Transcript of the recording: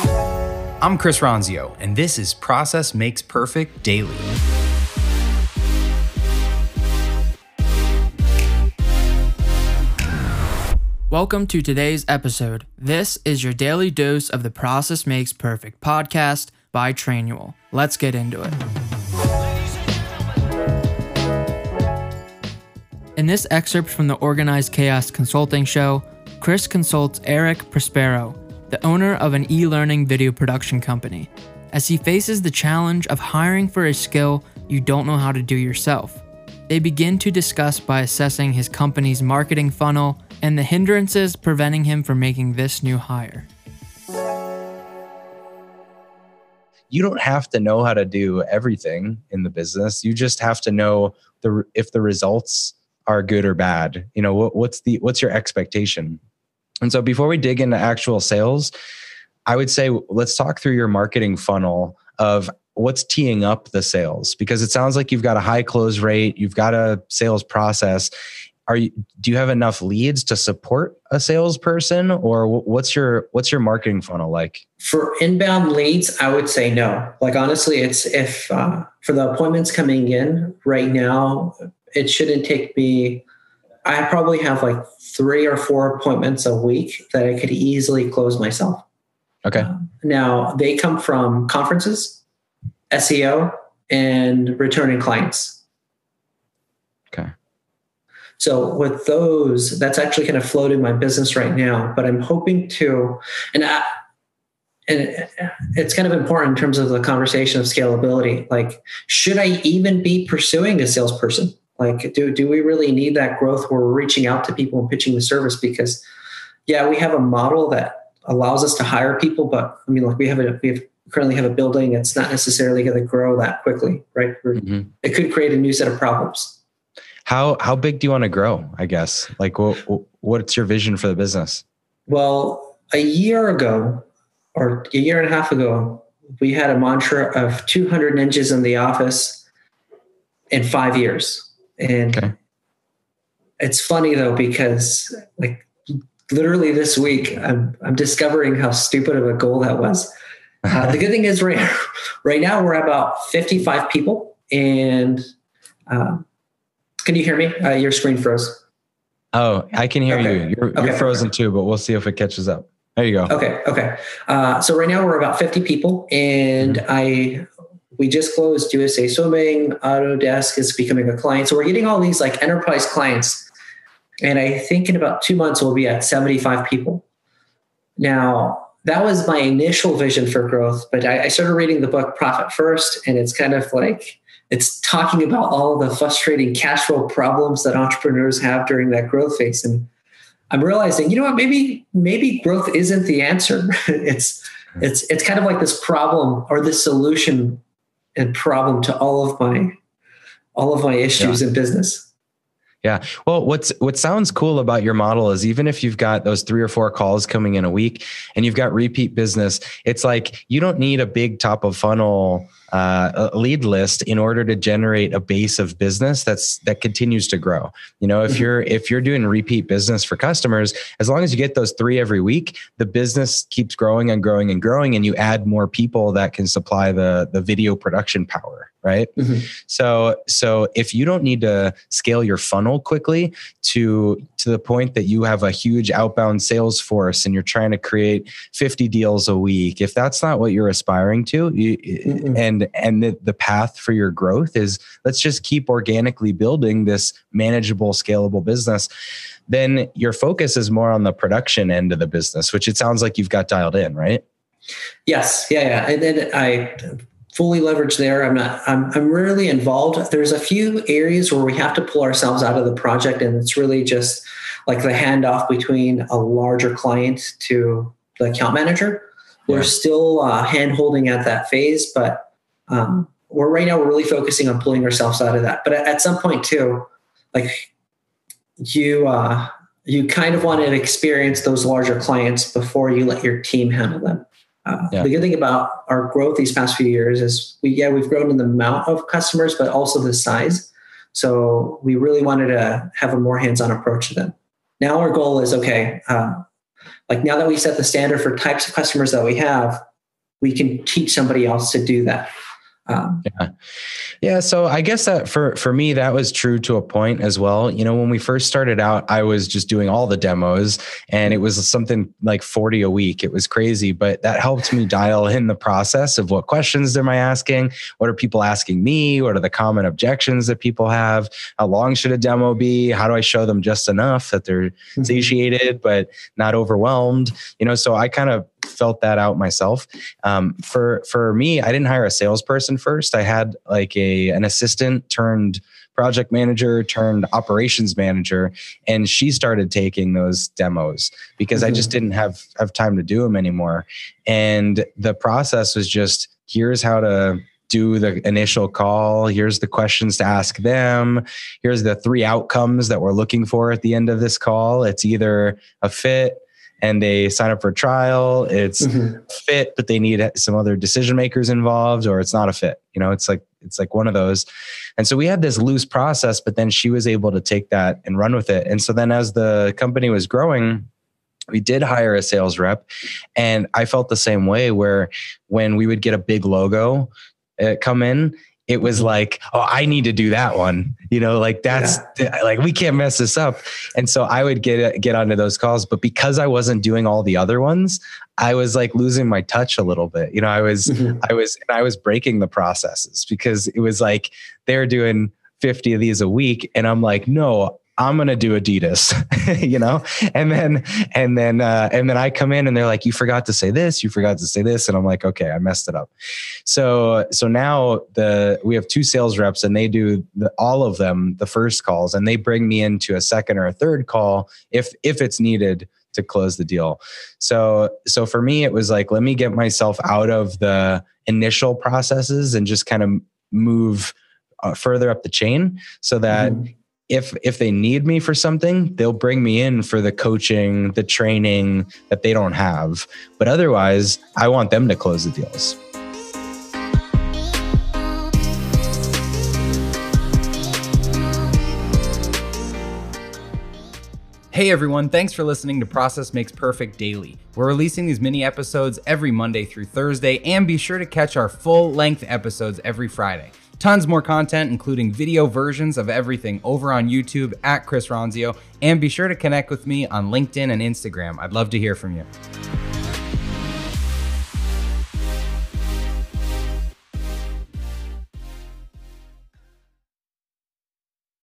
I'm Chris Ronzio, and this is Process Makes Perfect Daily. Welcome to today's episode. This is your daily dose of the Process Makes Perfect podcast by Trainual. Let's get into it. In this excerpt from the Organized Chaos Consulting Show, Chris consults Eric Prospero, the owner of an e learning video production company, as he faces the challenge of hiring for a skill you don't know how to do yourself. They begin to discuss by assessing his company's marketing funnel and the hindrances preventing him from making this new hire. You don't have to know how to do everything in the business. You just have to know the if the results are good or bad. You know, what, what's the what's your expectation? And so before we dig into actual sales, I would say let's talk through your marketing funnel of what's teeing up the sales because it sounds like you've got a high close rate, you've got a sales process. Are you do you have enough leads to support a salesperson or what's your what's your marketing funnel like? For inbound leads i would say no. Like honestly it's if uh, for the appointments coming in right now it shouldn't take me i probably have like three or four appointments a week that i could easily close myself okay uh, now they come from conferences seo and returning clients okay so with those, that's actually kind of floating my business right now. But I'm hoping to, and I, and it's kind of important in terms of the conversation of scalability. Like, should I even be pursuing a salesperson? Like, do do we really need that growth where we're reaching out to people and pitching the service? Because, yeah, we have a model that allows us to hire people, but I mean, like we have a we have currently have a building. It's not necessarily going to grow that quickly, right? Mm-hmm. It could create a new set of problems. How how big do you want to grow? I guess like what what's your vision for the business? Well, a year ago or a year and a half ago, we had a mantra of 200 ninjas in the office in five years, and okay. it's funny though because like literally this week, I'm I'm discovering how stupid of a goal that was. Uh, the good thing is right right now we're about 55 people and. Um, can you hear me? Uh, your screen froze. Oh, I can hear okay. you. You're, okay. you're frozen too, but we'll see if it catches up. There you go. Okay. Okay. Uh, so right now we're about 50 people, and mm-hmm. I we just closed USA Swimming. Autodesk is becoming a client, so we're getting all these like enterprise clients, and I think in about two months we'll be at 75 people. Now that was my initial vision for growth, but I, I started reading the book Profit First, and it's kind of like it's talking about all the frustrating cash flow problems that entrepreneurs have during that growth phase and i'm realizing you know what maybe maybe growth isn't the answer it's it's it's kind of like this problem or this solution and problem to all of my all of my issues yeah. in business yeah. Well, what's what sounds cool about your model is even if you've got those three or four calls coming in a week and you've got repeat business, it's like you don't need a big top of funnel uh, lead list in order to generate a base of business that's that continues to grow. You know, if mm-hmm. you're if you're doing repeat business for customers, as long as you get those three every week, the business keeps growing and growing and growing, and you add more people that can supply the the video production power right mm-hmm. so so if you don't need to scale your funnel quickly to to the point that you have a huge outbound sales force and you're trying to create 50 deals a week. If that's not what you're aspiring to you, and and the, the path for your growth is let's just keep organically building this manageable scalable business then your focus is more on the production end of the business which it sounds like you've got dialed in right? Yes. Yeah yeah. And then i fully leveraged there. I'm not, I'm, I'm rarely involved. There's a few areas where we have to pull ourselves out of the project, and it's really just like the handoff between a larger client to the account manager. Yeah. We're still uh, hand holding at that phase, but um, we're right now we're really focusing on pulling ourselves out of that. But at, some point too, like you, uh, you kind of want to experience those larger clients before you let your team handle them. Uh, yeah. The good thing about our growth these past few years is we yeah we've grown in the amount of customers, but also the size. So we really wanted to have a more hands-on approach to them. Now our goal is okay, uh, like now that we set the standard for types of customers that we have, we can teach somebody else to do that. Um, yeah. Yeah. So I guess that for, for me, that was true to a point as well. You know, when we first started out, I was just doing all the demos and it was something like 40 a week. It was crazy, but that helped me dial in the process of what questions am I asking? What are people asking me? What are the common objections that people have? How long should a demo be? How do I show them just enough that they're mm-hmm. satiated, but not overwhelmed? You know, so I kind of felt that out myself. Um, for for me, I didn't hire a salesperson first. I had like a an assistant turned project manager turned operations manager, and she started taking those demos because mm-hmm. I just mm-hmm. didn't have have time to do them anymore. And the process was just here's how to do the initial call. Here's the questions to ask them. Here's the three outcomes that we're looking for at the end of this call. It's either a fit, and they sign up for a trial. It's mm-hmm. fit, but they need some other decision makers involved, or it's not a fit. You know, it's like it's like one of those. And so we had this loose process, but then she was able to take that and run with it. And so then as the company was growing, we did hire a sales rep and i felt the same way where when we would get a big logo uh, come in it was like, oh, I need to do that one. You know, like that's yeah. like we can't mess this up. And so I would get get onto those calls, but because I wasn't doing all the other ones, I was like losing my touch a little bit. You know, I was mm-hmm. I was I was breaking the processes because it was like they're doing 50 of these a week and I'm like, "No, I'm gonna do Adidas, you know, and then and then uh, and then I come in and they're like, you forgot to say this, you forgot to say this, and I'm like, okay, I messed it up. So so now the we have two sales reps and they do the, all of them the first calls and they bring me into a second or a third call if if it's needed to close the deal. So so for me it was like let me get myself out of the initial processes and just kind of move uh, further up the chain so that mm-hmm if if they need me for something, they'll bring me in for the coaching, the training that they don't have. But otherwise, I want them to close the deals. Hey everyone, thanks for listening to Process Makes Perfect Daily. We're releasing these mini episodes every Monday through Thursday, and be sure to catch our full length episodes every Friday. Tons more content, including video versions of everything over on YouTube at Chris Ronzio. And be sure to connect with me on LinkedIn and Instagram. I'd love to hear from you.